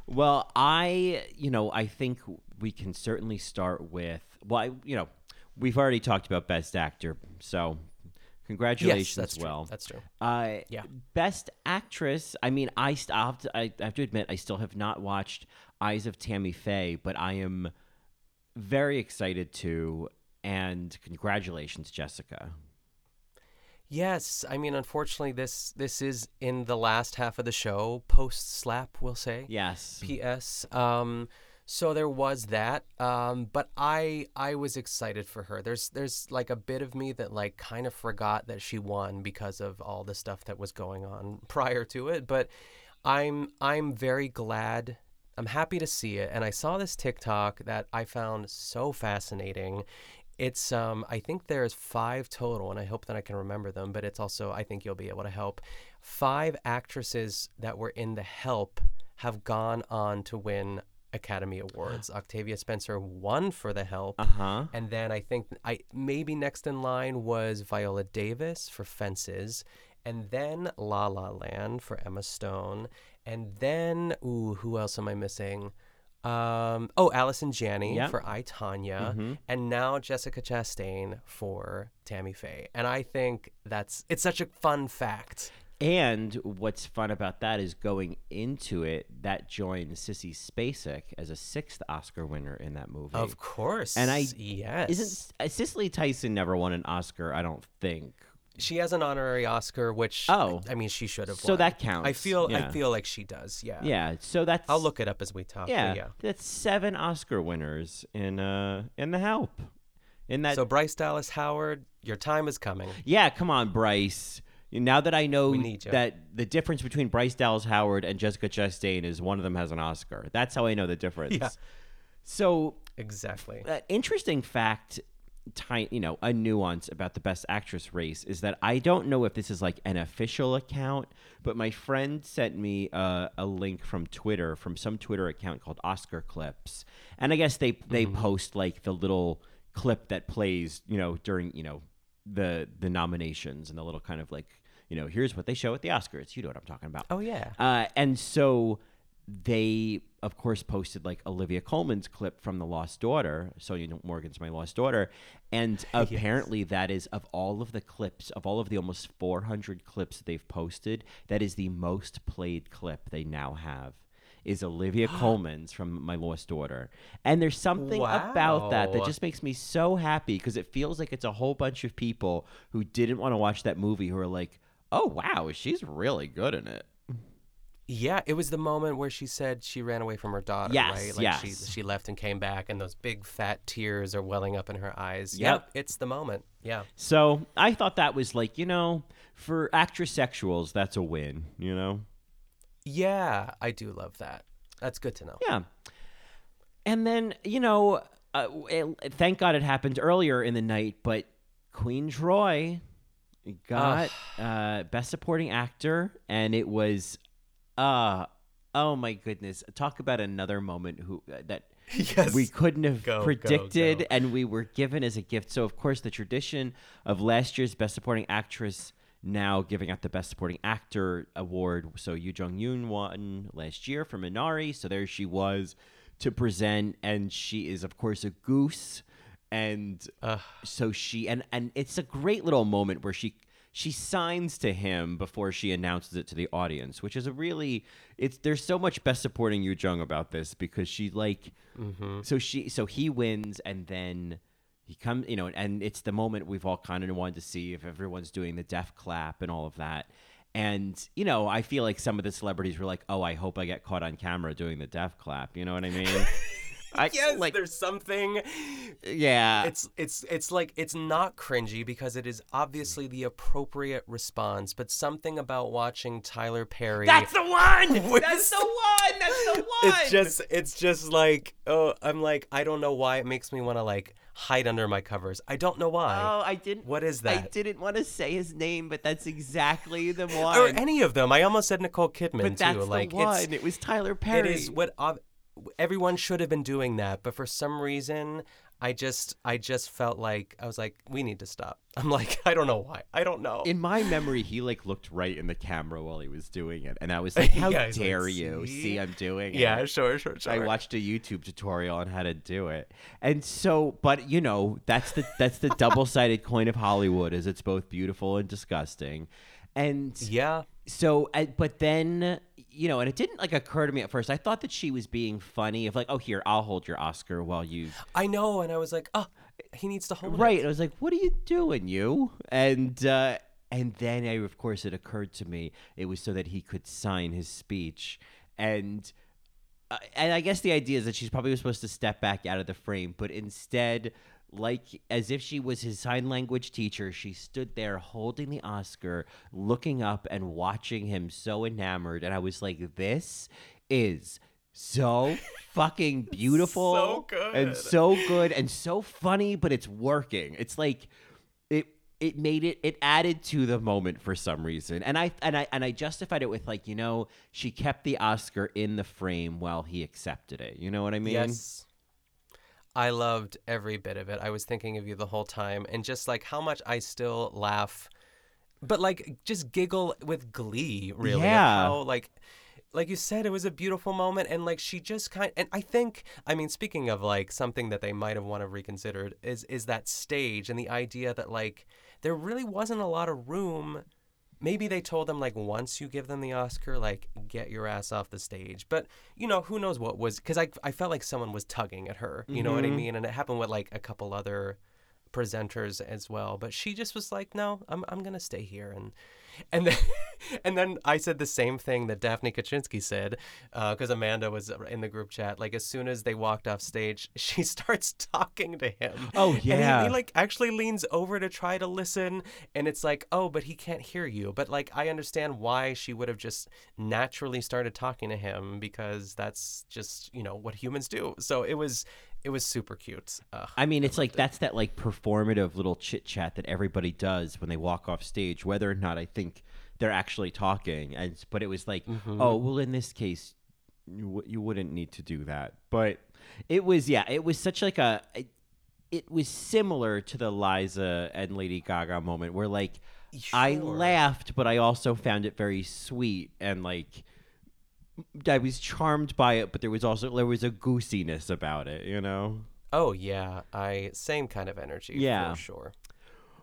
Well, I, you know, I think we can certainly start with, well, I, you know, we've already talked about Best Actor, so congratulations Yes, that's well. true. That's true. Uh, Yeah. Best Actress. I mean, I, st- I'll have to, I, I have to admit, I still have not watched Eyes of Tammy Faye, but I am very excited to. And congratulations, Jessica. Yes, I mean, unfortunately, this this is in the last half of the show, post slap, we'll say. Yes. P.S. Um, so there was that, um, but I I was excited for her. There's there's like a bit of me that like kind of forgot that she won because of all the stuff that was going on [LAUGHS] prior to it. But I'm I'm very glad. I'm happy to see it, and I saw this TikTok that I found so fascinating. It's um I think there's five total, and I hope that I can remember them. But it's also I think you'll be able to help. Five actresses that were in The Help have gone on to win Academy Awards. Octavia Spencer won for The Help, Uh-huh. and then I think I maybe next in line was Viola Davis for Fences, and then La La Land for Emma Stone, and then ooh, who else am I missing? Um, oh, Allison Janney Yep. for I Tonya, Mhm. and now Jessica Chastain for Tammy Faye. And I think that's it's such a fun fact. And what's fun about that is going into it, that joined Sissy Spacek as a sixth Oscar winner in that movie. Of course, And I yes, isn't uh, Cicely Tyson never won an Oscar? I don't think. she has an honorary Oscar, which Oh. I mean she should have. So won. that counts, I feel yeah. I feel like she does. Yeah. Yeah, so that's I'll look it up as we talk. Yeah, yeah. that's seven Oscar winners in uh in The Help. In that, So Bryce Dallas Howard, your time is coming. yeah, come on, Bryce. Now that I know that the difference between Bryce Dallas Howard and Jessica Chastain is one of them has an Oscar. That's how I know the difference. Yeah. So Exactly. uh, interesting fact ti- you know a nuance about the best actress race is that i don't know if this is like an official account but my friend sent me uh, a link from twitter from some twitter account called oscar clips and i guess they they post like the little clip that plays you know during you know the the nominations and the little kind of like you know here's what they show at the oscars you know what i'm talking about Oh yeah. uh, and so they, of course, posted like Olivia Colman's clip from The Lost Daughter. Sonja Morgan's My Lost Daughter. And [LAUGHS] apparently, that is of all of the clips, of all of the almost 400 clips that they've posted, that is the most played clip they now have. Is Olivia [GASPS] Colman's from My Lost Daughter. And there's something about that that just makes me so happy because it feels like it's a whole bunch of people who didn't want to watch that movie who are like, oh, wow, she's really good in it. Yeah, it was the moment where she said she ran away from her daughter, Yes, right? Like yes. she she left and came back and those big fat tears are welling up in her eyes. Yep. it's the moment. Yeah. So I thought that was like, you know, for actress sexuals, that's a win, you know? Yeah, I do love that. That's good to know. Yeah. And then, you know, uh, it, thank God it happened earlier in the night, but Queen Troy got uh, Best Supporting Actor, and it was, uh, oh my goodness. Talk about another moment who uh, that [LAUGHS] Yes. we couldn't have Go, go, predicted go. and we were given as a gift. So, of course, the tradition of last year's Best Supporting Actress now giving out the Best Supporting Actor award. So, Yuh-jung Youn won last year for Minari. So, there she was to present, and she is, of course, a goose. And so she and and it's a great little moment where she she signs to him before she announces it to the audience, which is a really it's there's so much best supporting Yu Jung about this because she like mm-hmm. so she so he wins and then he comes you know and it's the moment we've all kind of wanted to see if everyone's doing the death clap and all of that. And you know, I feel like some of the celebrities were like, "Oh, I hope I get caught on camera doing the death clap." You know what I mean? [LAUGHS] I, Yes, like there's something. yeah, It's it's it's like it's not cringy because it is obviously the appropriate response, but something about watching Tyler Perry. That's the one. [LAUGHS] with- That's the one. That's the [LAUGHS] one. It's just it's just like oh I'm like I don't know why it makes me want to like hide under my covers. I don't know why. Oh, I didn't. What is that? I didn't want to say his name, but that's exactly [LAUGHS] the one. or any of them. I almost said Nicole Kidman but that's too. Like the one. it's It was Tyler Perry. it is what everyone should have been doing that, but for some reason I just I just felt like I was like we need to stop. [LAUGHS] I'm like I don't know why. I don't know. in my memory, he like looked right in the camera while he was doing it, and I was [LAUGHS] like, "How Yeah, he's like, dare you "See?" see I'm doing it?" yeah, sure, sure, sure. I watched a YouTube tutorial on how to do it, and so, but you know, that's the that's the [LAUGHS] double sided coin of Hollywood, is it's both beautiful and disgusting. And Yeah. So, uh, but then you know, and it didn't like occur to me at first. I thought that she was being funny, of like, oh, here, I'll hold your Oscar while you. I know, and I was like, oh, he needs to hold Right. it. I was like, what are you doing, you? And uh, and then, I, of course, it occurred to me it was so that he could sign his speech, and. Uh, and I guess the idea is that she's probably supposed to step back out of the frame, but instead, like as if she was his sign language teacher, she stood there holding the Oscar, looking up and watching him so enamored. And I was like, this is so [LAUGHS] fucking beautiful So good. and so good and so funny, but it's working. It's like it it made it it added to the moment for some reason. And I and I and I justified it with like, you know, she kept the Oscar in the frame while he accepted it. You know what I mean? Yes. I loved every bit of it. I was thinking of you the whole time and just like how much I still laugh but like just giggle with glee really. Yeah. How like like you said, it was a beautiful moment and like she just kind and I think I mean speaking of like something that they might have want to reconsidered is is that stage and the idea that like there really wasn't a lot of room maybe they told them like once you give them the Oscar, like get your ass off the stage. But you know, who knows what was because I I felt like someone was tugging at her. You know what I Mhm. mean? And it happened with like a couple other presenters as well. But she just was like, no, I'm I'm gonna stay here and. And then, [LAUGHS] and then I said the same thing that Daphne Kaczynski said, uh, because Amanda was in the group chat. Like as soon as they walked off stage, [LAUGHS] she starts [LAUGHS] talking to him. Oh, And he- yeah. he, like actually leans over to try to listen, and it's like, oh, but he can't hear you. But like I understand why she would have just naturally started talking to him because that's just you know what humans do. So it was it was super cute. Ugh. I mean, it's like that's that like performative little chit chat that everybody does when they walk off stage, whether or not I think they're actually talking. And but it was like, mm-hmm. oh well, in this case, you, w- you wouldn't need to do that. But it was yeah, it was such like a. It, it was similar to the Liza and Lady Gaga moment where like I laughed, but I also found it very sweet and like I was charmed by it, but there was also there was a goosiness about it, you know. Oh yeah, I same kind of energy. Yeah. for sure.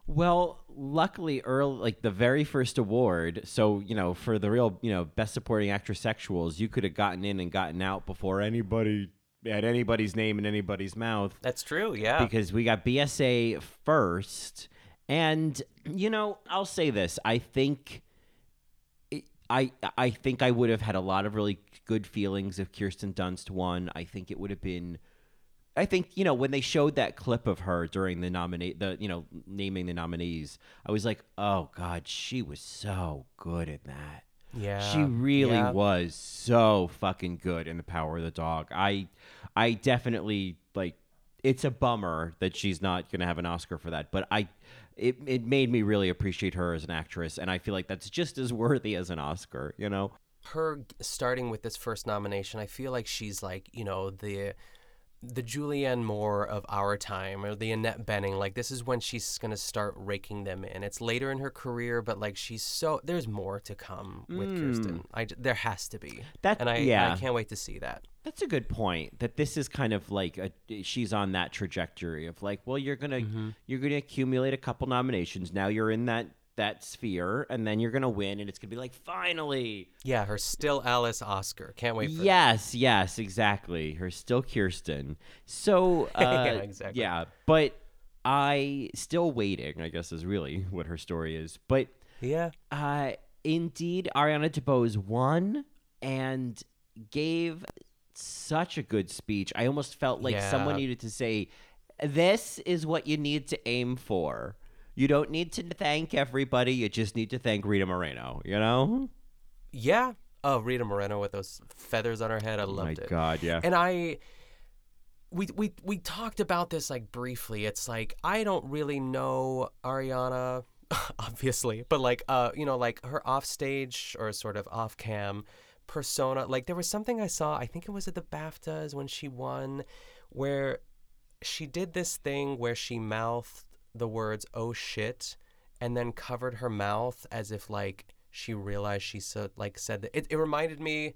Well, luckily, early like the very first award. So you know, for the real you know best supporting actress sexuals, you could have gotten in and gotten out before anybody had anybody's name in anybody's mouth. That's true. Yeah. because we got BSA first. And you know, I'll say this: I think, I I think I would have had a lot of really good feelings if Kirsten Dunst won. I think it would have been. I think you know when they showed that clip of her during the nominate the you know naming the nominees, I was like, oh god, she was so good in that. yeah. She really yeah. was so fucking good in The Power of the Dog. I I definitely like it's a bummer that she's not going to have an Oscar for that, but I it it made me really appreciate her as an actress and I feel like that's just as [LAUGHS] worthy as an Oscar, you know. her starting with this first nomination, I feel like she's like, you know, the the Julianne Moore of our time or the Annette Bening. Like this is when she's gonna start raking them in. It's later in her career, but like she's so there's more to come with Kirsten. I there has to be. Mm. That- and I yeah. I can't wait to see that. That's a good point. That this is kind of like a, she's on that trajectory of like, well, you're gonna you're gonna accumulate a couple nominations. Now you're in that that sphere, and then you're gonna win, and it's gonna be like, finally, Yeah, her still Alice Oscar. Can't wait for that. Yes, yes, exactly. Her still Kirsten. So [LAUGHS] uh, Yeah, exactly. Yeah, but I still waiting. I guess is really what her story is. But Yeah. uh, indeed, Ariana DeBose won and gave such a good speech. I almost felt like someone needed to say, "This is what you need to aim for." You don't need to thank everybody. You just need to thank Rita Moreno. You know? Yeah. Oh, Rita Moreno with those feathers on her head. I Oh my loved it. God, yeah. And I we we we talked about this like briefly. It's like I don't really know Ariana [LAUGHS] obviously, but like uh you know like her offstage or sort of off-cam persona. Like there was something I saw, I think it was at the BAFTAs when she won where she did this thing where she mouthed the words "oh shit" and then covered her mouth as if like she realized she so like said that. It, it reminded me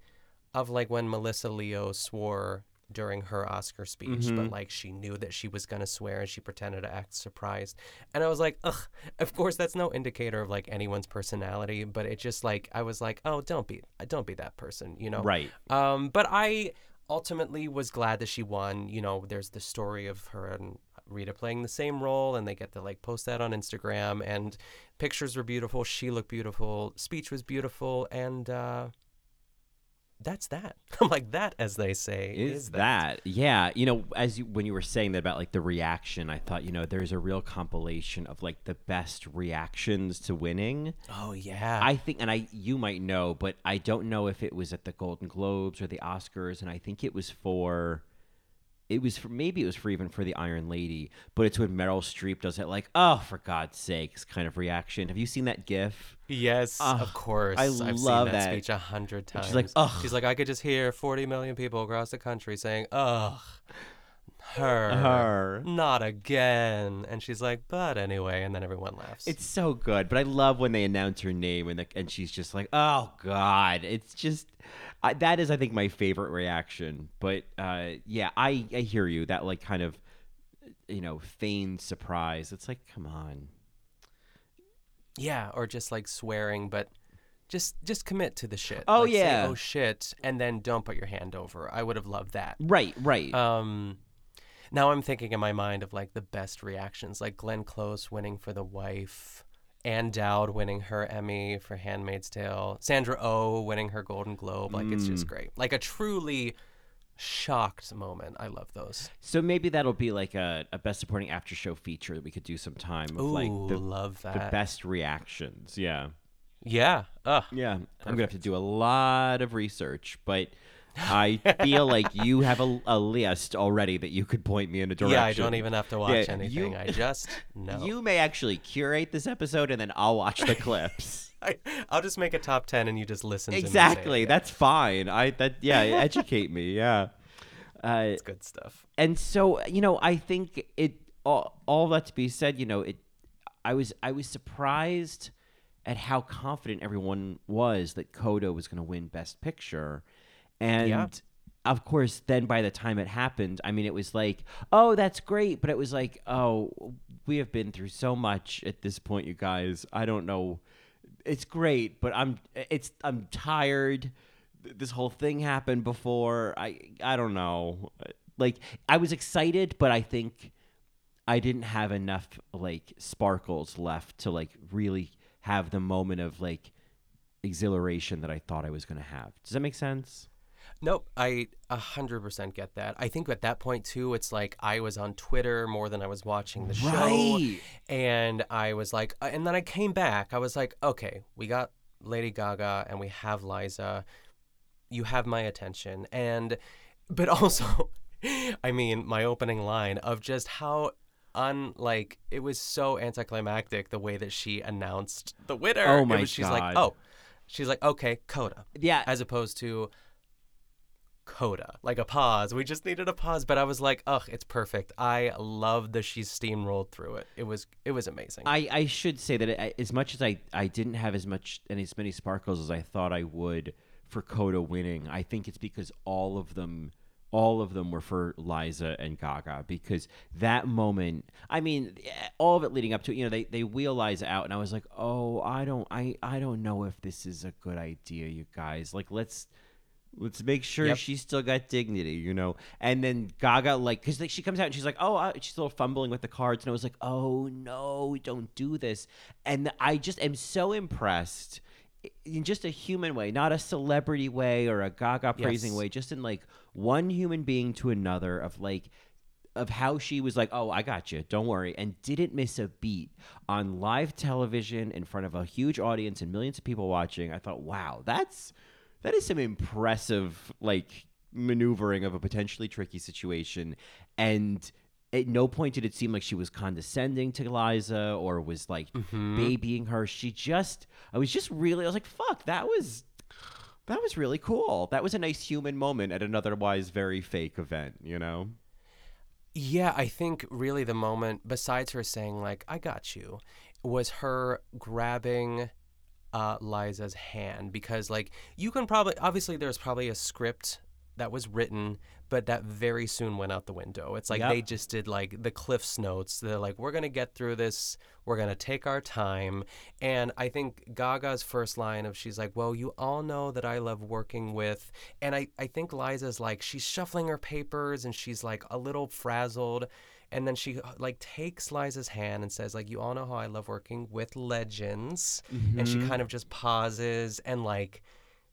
of like when Melissa Leo swore during her Oscar speech, but like she knew that she was gonna swear and she pretended to act surprised. And I was like, ugh. Of course, that's no indicator of like anyone's personality, but it just like I was like, oh, don't be, don't be that person, you know? Right. Um, but I ultimately was glad that she won. You know, there's the story of her and Rita playing the same role, and they get to like post that on Instagram, and pictures were beautiful. She looked beautiful. Speech was beautiful, and uh, that's that. [LAUGHS] I'm like that, as they say, is, that. Yeah, you know, as you, when you were saying that about like the reaction, I thought, you know, there's a real compilation of like the best reactions to winning. Oh yeah. I think, and I you might know, but I don't know if it was at the Golden Globes or the Oscars, and I think it was for. It was for maybe it was for even for the Iron Lady, but it's when Meryl Streep does it like, oh, for God's sakes, kind of reaction. Have you seen that GIF? Yes, Ugh, of course. I I've love seen that, that. speech a hundred times. she's like, "Ugh." She's like, I could just hear 40 million people across the country saying, "Ugh, her, Her. not again." And she's like, "But anyway," and then everyone laughs. It's so good, but I love when they announce her name and the, and she's just like, "Oh God!" It's just I, that is, I think, my favorite reaction. But uh, yeah, I I hear you. That like kind of you know feigned surprise. It's like, come on. yeah, or just like swearing, but. Just, just commit to the shit. Oh, Like, say, yeah. oh shit, and then don't put your hand over. I would have loved that. Right, right. Um, now I'm thinking in my mind of like the best reactions, like Glenn Close winning for The Wife, Ann Dowd winning her Emmy for Handmaid's Tale, Sandra Oh winning her Golden Globe. Like it's Mm. just great. Like a truly shocked moment. I love those. so maybe that'll be like a, a best supporting after show feature that we could do sometime of like Ooh, the, love the best reactions. Yeah. Yeah. Ugh. Yeah, I'm gonna have to do a lot of research, but I feel like you have a, a list already that you could point me in a direction. [LAUGHS] Yeah, I don't even have to watch Yeah, anything. you- I just [LAUGHS] know. You may actually curate this episode, and then I'll watch the clips. [LAUGHS] I, I'll just make a top ten, and you just listen. to me say it. exactly, that's fine. I that yeah, educate me. Yeah, uh, It's good stuff. and so you know, I think it all, all that to be said. You know, it. I was I was surprised at how confident everyone was that Coda was going to win Best Picture, and. Yeah. Of course, then by the time it happened, I mean, it was like, oh, that's great. But it was like, oh, we have been through so much at this point, you guys. I don't know. It's great, but I'm, it's, I'm tired. This whole thing happened before. I, I don't know. Like, I was excited, but I think I didn't have enough like sparkles left to like really have the moment of like exhilaration that I thought I was going to have. Does that make sense? Nope, I a hundred percent get that. I think at that point too, it's like I was on Twitter more than I was watching the show, and I was like, uh, and then I came back. I was like, okay, we got Lady Gaga and we have Liza. You have my attention, and but [LAUGHS] also, I mean, my opening line of just how unlike it was so anticlimactic the way that she announced the winner. Oh It my was- she's like, oh, she's like, okay, Coda Yeah. as opposed to coda like a pause. We just needed a pause but i was like ugh it's perfect. I love that she steamrolled through it. It was it was amazing. I, I should say that as much as I, I didn't have as much and as many sparkles as I thought I would for Coda winning, I think it's because all of them all of them were for Liza and Gaga because that moment I mean eh, all of it leading up to it, you know they, they wheel Liza out and I was like oh I don't I, I don't know if this is a good idea you guys. Like let's Let's make sure Yep. she's still got dignity, you know. And then Gaga, like, because like, she comes out and she's like, "Oh," uh, she's still fumbling with the cards, and I was like, "Oh no, don't do this." And I just am so impressed in just a human way, not a celebrity way or a Gaga praising Yes. way, just in like one human being to another of like of how she was like, "Oh, I got you. Don't worry," and didn't miss a beat on live television in front of a huge audience and millions of people watching. I thought, "Wow, that's that is some impressive like maneuvering of a potentially tricky situation." And at no point did it seem like she was condescending to Liza or was like mm-hmm. babying her. She just, I was just really, I was like, "Fuck, that was." That was really cool. That was a nice human moment at an otherwise very fake event, you know? yeah i think really the moment besides her saying like i got you was her grabbing uh, liza's hand because like you can probably obviously there's probably a script that was written but that very soon went out the window. It's like Yep. they just did like the Cliff's Notes. They're like, we're gonna get through this. We're gonna take our time. And I think Gaga's first line of she's like, well, you all know that I love working with. And I I think Liza's like she's shuffling her papers and she's like a little frazzled. And then she like takes Liza's hand and says like, you all know how I love working with legends. And she Mhm. kind of just pauses and like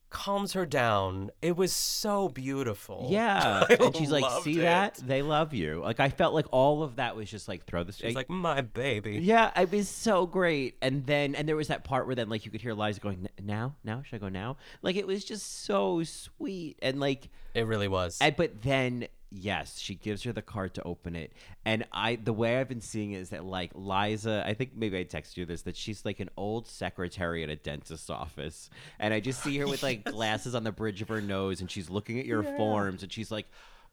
calms her down. It was so beautiful. Yeah, [LAUGHS] I and she's like, "See it. that? They love you." Like I felt like all of that was just like throw the. She's like my baby. Yeah, it was so great. And then and there was that part where then like you could hear Liza going, "Now, now, should I go now?" Like it was just so sweet and like It really was. and, but then yes, she gives her the card to open it. And I the way I've been seeing it is that like Liza, I think maybe I texted you this that she's like an old secretary at a dentist's office. And I just see her with like [LAUGHS] glasses on the bridge of her nose and she's looking at your forms and she's like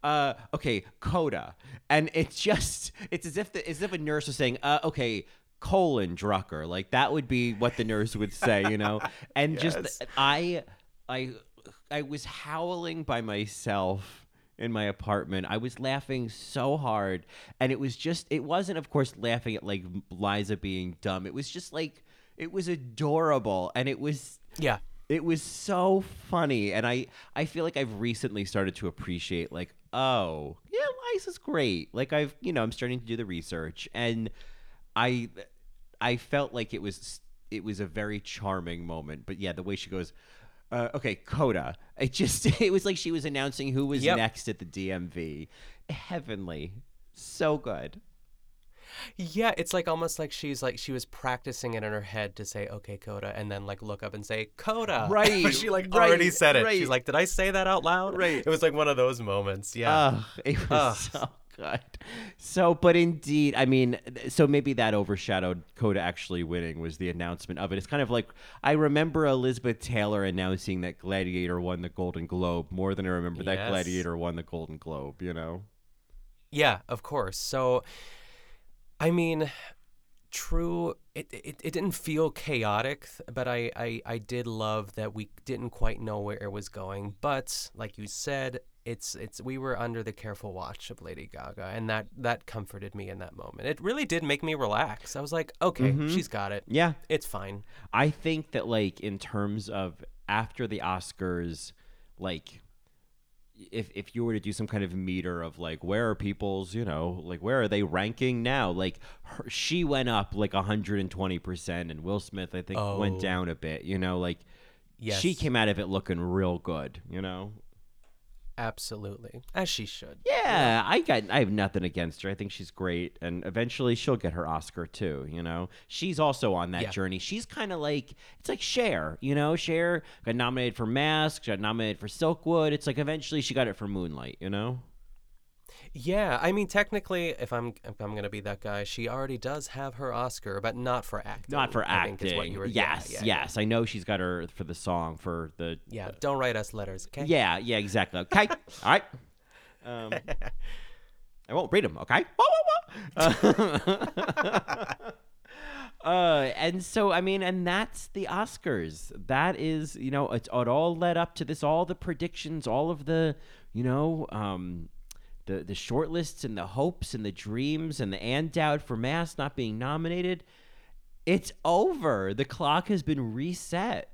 uh okay, Coda. And it's just it's as if the, as if a nurse was saying, uh okay, Colin Drucker. Like that would be what the nurse would say, you know? [LAUGHS] And Yes. just I I I was howling by myself in my apartment. I was laughing so hard and it was just it wasn't of course laughing at like Liza being dumb. It was just like it was adorable and it was Yeah. it was so funny and I I feel like I've recently started to appreciate like oh, yeah, Liza's great. Like I've, you know, I'm starting to do the research and I I felt like it was it was a very charming moment. But yeah, the way she goes, uh, okay, Coda. It just [LAUGHS] it was like she was announcing who was Yep. next at the DMV. Heavenly, so good. Yeah, it's like almost like she's like she was practicing it in her head to say okay Coda and then like look up and say Coda. [LAUGHS] Right, she like right, already said it. right. She's like, "Did I say that out loud?" Right. It was like one of those moments. Yeah. Ugh, it was Ugh. so good. So, but indeed, I mean, so maybe that overshadowed Coda actually winning was the announcement of it. It's kind of like I remember Elizabeth Taylor announcing that Gladiator won the Golden Globe more than I remember that Gladiator won the Golden Globe. You know? Yeah, of course. So, I mean, true. It, it, it didn't feel chaotic, but I, I I did love that we didn't quite know where it was going. But like you said, it's it's we were under the careful watch of Lady Gaga, and that that comforted me in that moment. It really did make me relax. I was like, okay, Mhm. she's got it. Yeah. It's fine. I think that like in terms of after the Oscars, like if if you were to do some kind of meter of like where are people's you know like where are they ranking now like her, she went up like 120% and Will Smith I think Oh. went down a bit you know like Yes. she came out of it looking real good you know Absolutely, as she should. yeah. I got I have nothing against her. I think she's great and eventually she'll get her Oscar too you know? She's also on that Yeah. journey. She's kind of like it's like Cher you know? Cher got nominated for Mask got nominated for Silkwood. It's like eventually she got it for Moonlight you know Yeah, I mean, technically, if I'm if I'm gonna be that guy, she already does have her Oscar, but not for acting. not for I think is acting what you were- yeah, yes yeah, yeah. yes I know she's got her for the song for the Yeah, don't write us letters, okay? yeah yeah exactly okay [LAUGHS] all right um, I won't read them okay uh, [LAUGHS] uh, and so I mean, and that's the Oscars. That is, you know, it's it all led up to this. All the predictions, all of the, you know, um, the the shortlists and the hopes and the dreams and the and doubt for Mass not being nominated. It's over. The clock has been reset.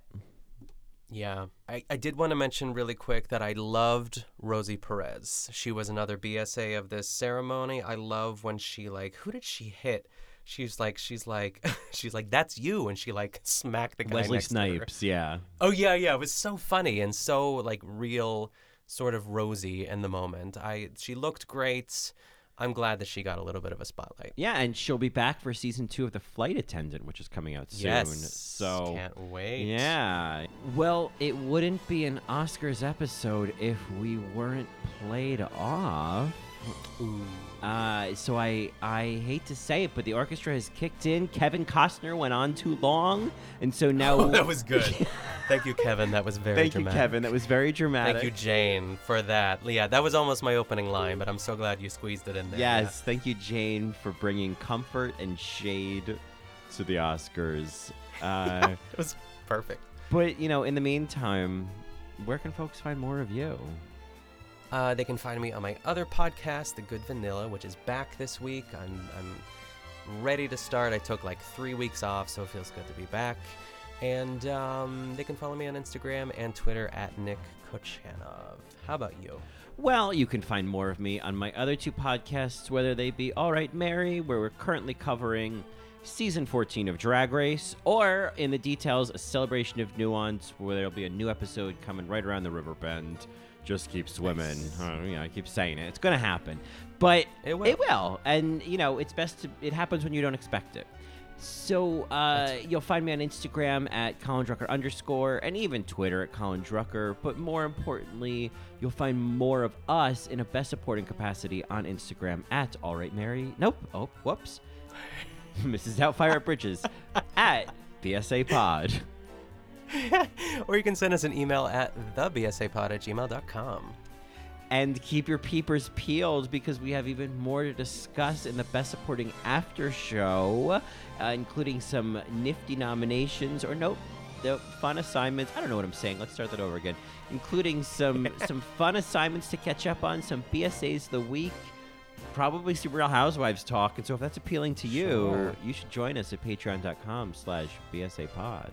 Yeah. I, I did want to mention really quick that I loved Rosie Perez. She was another BSA of this ceremony. I love when she like who did she hit? She's like she's like [LAUGHS] she's like that's you and she like smacked the guy Wesley next to her. Snipes, yeah. Oh yeah, yeah. It was so funny and so like real sort of rosy in the moment. I she looked great. I'm glad that she got a little bit of a spotlight. Yeah, and she'll be back for season two of The Flight Attendant, which is coming out soon. Yes. So Can't wait. Yeah. Well, it wouldn't be an Oscars episode if we weren't played off. Uh, so I I hate to say it, but the orchestra has kicked in. Kevin Costner went on too long, and so [LAUGHS] now Oh, that was good. Thank you, Kevin. That was very Thank dramatic. you, Kevin. That was very dramatic. Thank you, Jane, for that. Yeah, that was almost my opening line, but I'm so glad you squeezed it in there. Yes, thank you, Jane, for bringing comfort and shade to the Oscars. Uh, [LAUGHS] it was perfect. But you know, in the meantime, where can folks find more of you? Uh, they can find me on my other podcast, The Good Vanilla, which is back this week. I'm, I'm ready to start. I took like three weeks off, so it feels good to be back. And um, they can follow me on Instagram and Twitter at Nick Kochanov. How about you? Well, you can find more of me on my other two podcasts, whether they be All Right Mary, where we're currently covering season 14 of Drag Race, or in the details, a celebration of nuance, where there'll be a new episode coming right around the river bend. Just keep swimming. Uh, you know, I keep saying it. It's going to happen. But It will. It will. And, you know, it's best to, it happens when you don't expect it. So uh, you'll find me on Instagram at Colin Drucker underscore and even Twitter at Colin Drucker. But more importantly, you'll find more of us in a best supporting capacity on Instagram at All Right Mary. Nope. Oh, whoops. [LAUGHS] Mrs. Doubtfire at Bridges [LAUGHS] at BSA Pod. [LAUGHS] or you can send us an email at thebsapod at gmail.com. And keep your peepers peeled because we have even more to discuss in the Best Supporting After Show, uh, including some nifty nominations or nope, the fun assignments. I don't know what I'm saying. Let's start that over again. Including some [LAUGHS] some fun assignments to catch up on, some BSAs of the week, probably some Real Housewives talk. And so if that's appealing to you, Sure. you should join us at patreon.com slash BSA pod.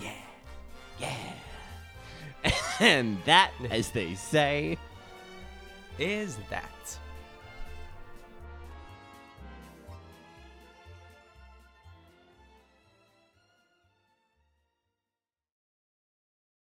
Yeah. Yeah. [LAUGHS] and that, as they say, Is that?